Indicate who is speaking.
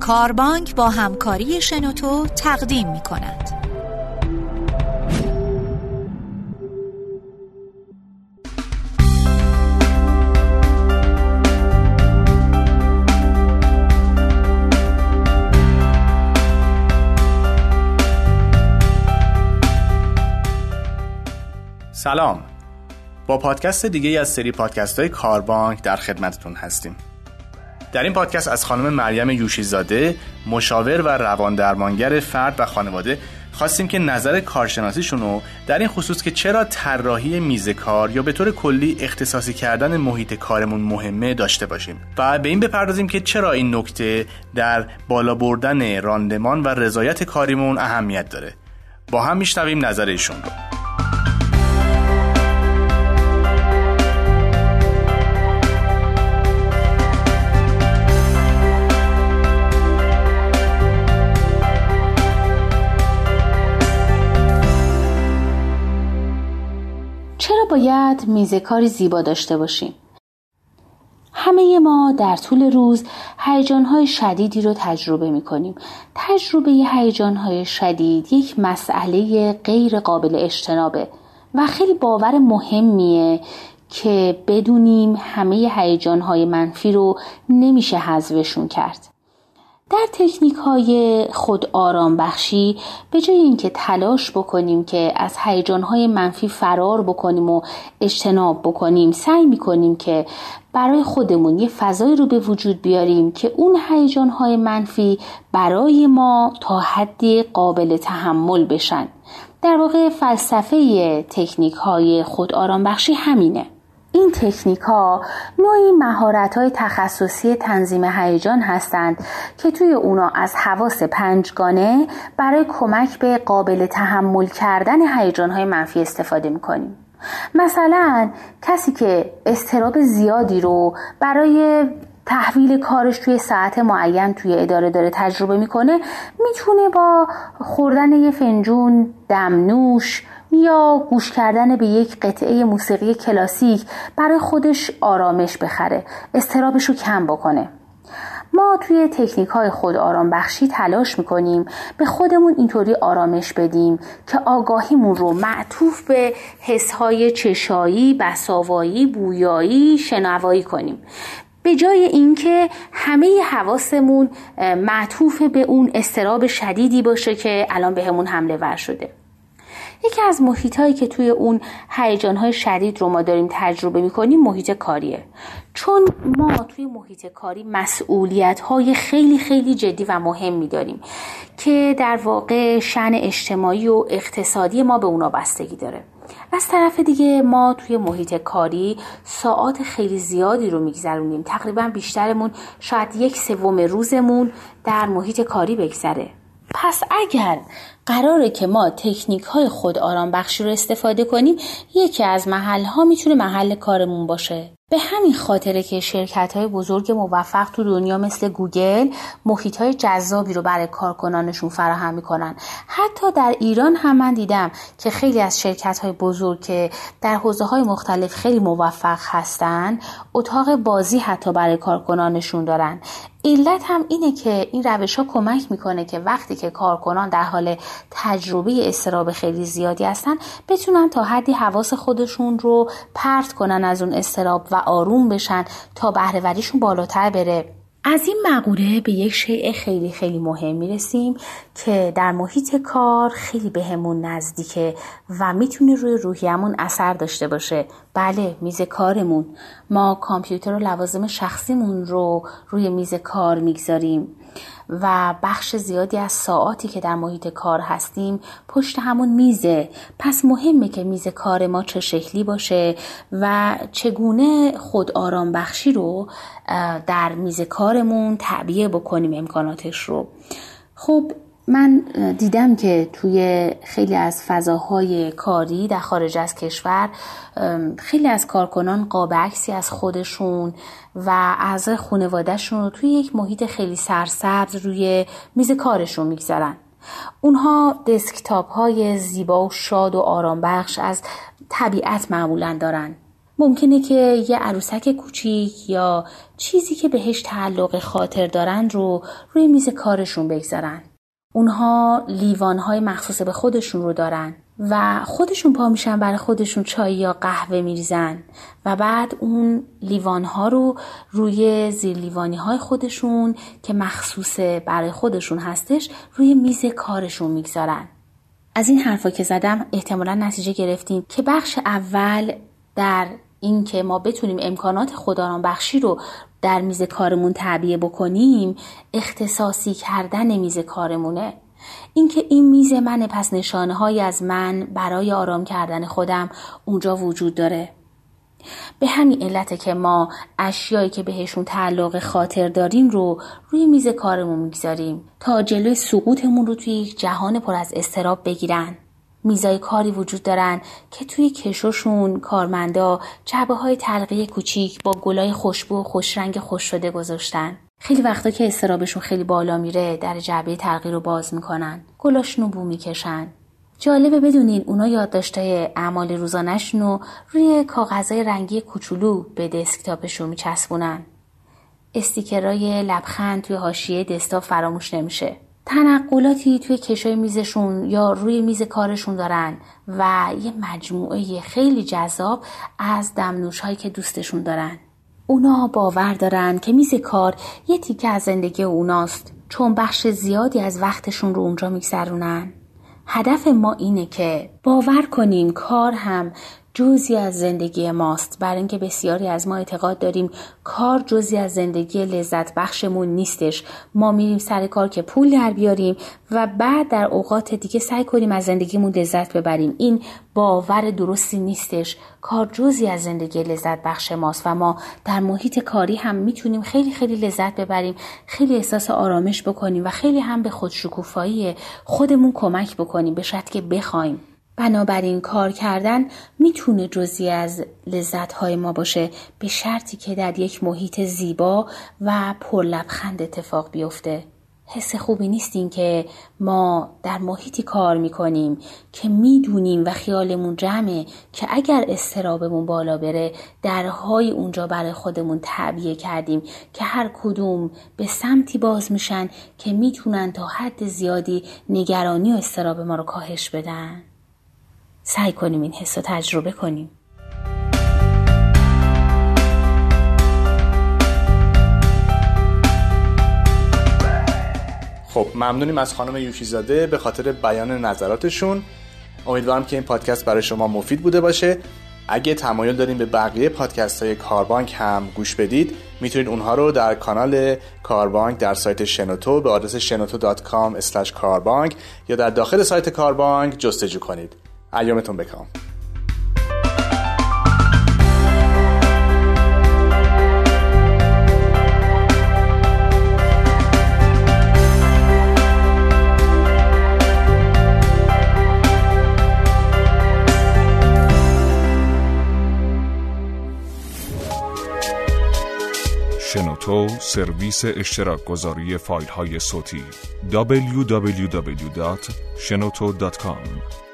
Speaker 1: کاربانک با همکاری شنوتو تقدیم می کند.
Speaker 2: سلام با پادکست دیگه از سری پادکست های کاربانک در خدمتتون هستیم در این پادکست از خانم مریم یوشیزاده مشاور و روان درمانگر فرد و خانواده خواستیم که نظر کارشناسیشون رو در این خصوص که چرا طراحی میز کار یا به طور کلی اختصاصی کردن محیط کارمون مهمه داشته باشیم. و به این بپردازیم که چرا این نکته در بالا بردن راندمان و رضایت کاریمون اهمیت داره. با هم میشنویم نظرشون رو.
Speaker 3: باید میزه کاری زیبا داشته باشیم. همه ما در طول روز هیجانهای شدیدی رو تجربه می کنیم. تجربه هیجانهای شدید یک مسئله غیر قابل اجتنابه و خیلی باور مهمیه که بدونیم همه هیجانهای منفی رو نمیشه حذفشون کرد. در تکنیک های خود آرام بخشی به جای اینکه تلاش بکنیم که از هیجان های منفی فرار بکنیم و اجتناب بکنیم سعی می‌کنیم که برای خودمون یه فضایی رو به وجود بیاریم که اون هیجان های منفی برای ما تا حدی قابل تحمل بشن. در واقع فلسفه تکنیک های خود آرام بخشی همینه. این تکنیک ها نوعی مهارت های تخصصی تنظیم هیجان هستند که توی اونا از حواس پنجگانه برای کمک به قابل تحمل کردن هیجان های منفی استفاده می‌کنیم. مثلا کسی که استراب زیادی رو برای تحویل کارش توی ساعت معین توی اداره داره تجربه می‌کنه می‌تونه با خوردن یه فنجون دمنوش یا گوش کردن به یک قطعه موسیقی کلاسیک برای خودش آرامش بخره استرابش رو کم بکنه. ما توی تکنیک های خود آرام بخشی تلاش می‌کنیم به خودمون اینطوری آرامش بدیم که آگاهیمون رو معطوف به حسهای چشایی، بساوایی، بویایی، شنوایی کنیم. به جای اینکه همه حواسمون معطوف به اون استراب شدیدی باشه که الان بهمون حمله ور شده. یکی از محیط هایی که توی اون هیجان های شدید رو ما داریم تجربه می‌کنیم محیط کاریه چون ما توی محیط کاری مسئولیت های خیلی خیلی جدی و مهمی داریم که در واقع شن اجتماعی و اقتصادی ما به اونا بستگی داره. از طرف دیگه ما توی محیط کاری ساعات خیلی زیادی رو میگذرونیم. تقریبا بیشترمون شاید یک سوم روزمون در محیط کاری بگذره. پس اگر قراره که ما تکنیک های خود آرام بخشی رو استفاده کنیم یکی از محل ها می‌تونه محل کارمون باشه. به همین خاطره که شرکت های بزرگ موفق تو دنیا مثل گوگل محیط های جذابی رو برای کارکنانشون فراهم می‌کنن. حتی در ایران هم من دیدم که خیلی از شرکت های بزرگ که در حوزه های مختلف خیلی موفق هستن اتاق بازی حتی برای کارکنانشون دارن. علت هم اینه که این روش ها کمک می‌کنه که وقتی که کارکنان در حال تجربه استراب خیلی زیادی هستن بتونن تا حدی حواس خودشون رو پرت کنن از اون استراب و آروم بشن تا بهرهوریشون بالاتر بره. از این مقوله به یک شیء خیلی خیلی مهم می‌رسیم که در محیط کار خیلی بهمون نزدیکه و می‌تونه روی روحیمون اثر داشته باشه. بله میز کارمون. ما کامپیوتر و لوازم شخصیمون رو روی میز کار می‌گذاریم. و بخش زیادی از ساعاتی که در محیط کار هستیم پشت همون میزه. پس مهمه که میز کار ما چه شکلی باشه و چگونه خود آرام بخشی رو در میز کارمون تعبیه بکنیم امکاناتش رو. خب من دیدم که توی خیلی از فضاهای کاری در خارج از کشور خیلی از کارکنان قاب عکسی از خودشون و از خانوادهشون رو توی یک محیط خیلی سرسبز روی میز کارشون می‌گذارن اونها دسکتاپ های زیبا و شاد و آرام بخش از طبیعت معمولا دارن ممکنه که یه عروسک کوچیک یا چیزی که بهش تعلق خاطر دارن رو روی میز کارشون بگذارن. اونها لیوانهای مخصوص به خودشون رو دارن و خودشون پا میشن برای خودشون چای یا قهوه میریزن و بعد اون لیوانها رو روی زیر لیوانی های خودشون که مخصوص برای خودشون هستش روی میز کارشون می‌گذارن. از این حرفا که زدم احتمالا نتیجه گرفتیم که بخش اول در اینکه ما بتونیم امکانات خداران بخشی رو در میز کارمون تعبیه بکنیم اختصاصی کردن میز کارمونه. اینکه این میز منه پس نشانه های از من برای آرام کردن خودم اونجا وجود داره. به همین علته که ما اشیایی که بهشون تعلق خاطر داریم رو روی میز کارمون می‌گذاریم تا جلوی سقوطمون رو توی یک جهان پر از استراب بگیرن. میزای کاری وجود دارن که توی کشوشون کارمندا جبه های تلقی کوچیک با گلای خوشبو و خوشرنگ خوش شده گذاشتن. خیلی وقتا که استرابشون خیلی بالا میره در جعبه تلقی رو باز می‌کنن. گلاشونو بو می‌کشن. جالبه بدونین اونا یادداشتای اعمال روزانهشون رو روی کاغذهای رنگی کوچولو به دسکتاپشون میچسبونن. استیکرای لبخند توی حاشیه دسکتاپ فراموش نمیشه. تنقلاتی توی کشای میزشون یا روی میز کارشون دارن و یه مجموعه خیلی جذاب از دمنوش هایی که دوستشون دارن. اونا باور دارن که میز کار یه تیکه از زندگی اوناست چون بخش زیادی از وقتشون رو اونجا میگذرونن. هدف ما اینه که باور کنیم کار هم جزی از زندگی ماست. برای اینکه بسیاری از ما اعتقاد داریم کار جزی از زندگی لذت بخشمون نیستش. ما میریم سر کار که پول در بیاریم و بعد در اوقات دیگه سعی کنیم از زندگیمون لذت ببریم. این باور درستی نیستش. کار جزی از زندگی لذت بخش ماست و ما در محیط کاری هم می‌تونیم خیلی خیلی لذت ببریم خیلی احساس آرامش بکنیم و خیلی هم به خودشکوفایی خودمون کمک بکنیم. به شرط که بخوایم. بنابراین کار کردن می‌تونه جزی از لذتهای ما باشه به شرطی که در یک محیط زیبا و پرلبخند اتفاق بیفته. حس خوبی نیست این که ما در محیطی کار می‌کنیم که می‌دونیم و خیالمون جمعه که اگر استرابمون بالا بره درهای اونجا برای خودمون تعبیه کردیم که هر کدوم به سمتی باز میشن که می‌تونن تا حد زیادی نگرانی و استراب ما رو کاهش بدن. سعی کنیم این حس رو تجربه کنیم.
Speaker 2: خب ممنونیم از خانم یوشیزاده به خاطر بیان نظراتشون. امیدوارم که این پادکست برای شما مفید بوده باشه. اگه تمایل دارین به بقیه پادکست های کاربانک هم گوش بدید می‌تونید اونها رو در کانال کاربانک در سایت شنوتو به آدرس شنوتو.com یا در داخل سایت کاربانک جستجو کنید. ایامتون بکام
Speaker 4: شنوتو سرویس اشتراک گذاری فایل های صوتی www.shenoto.com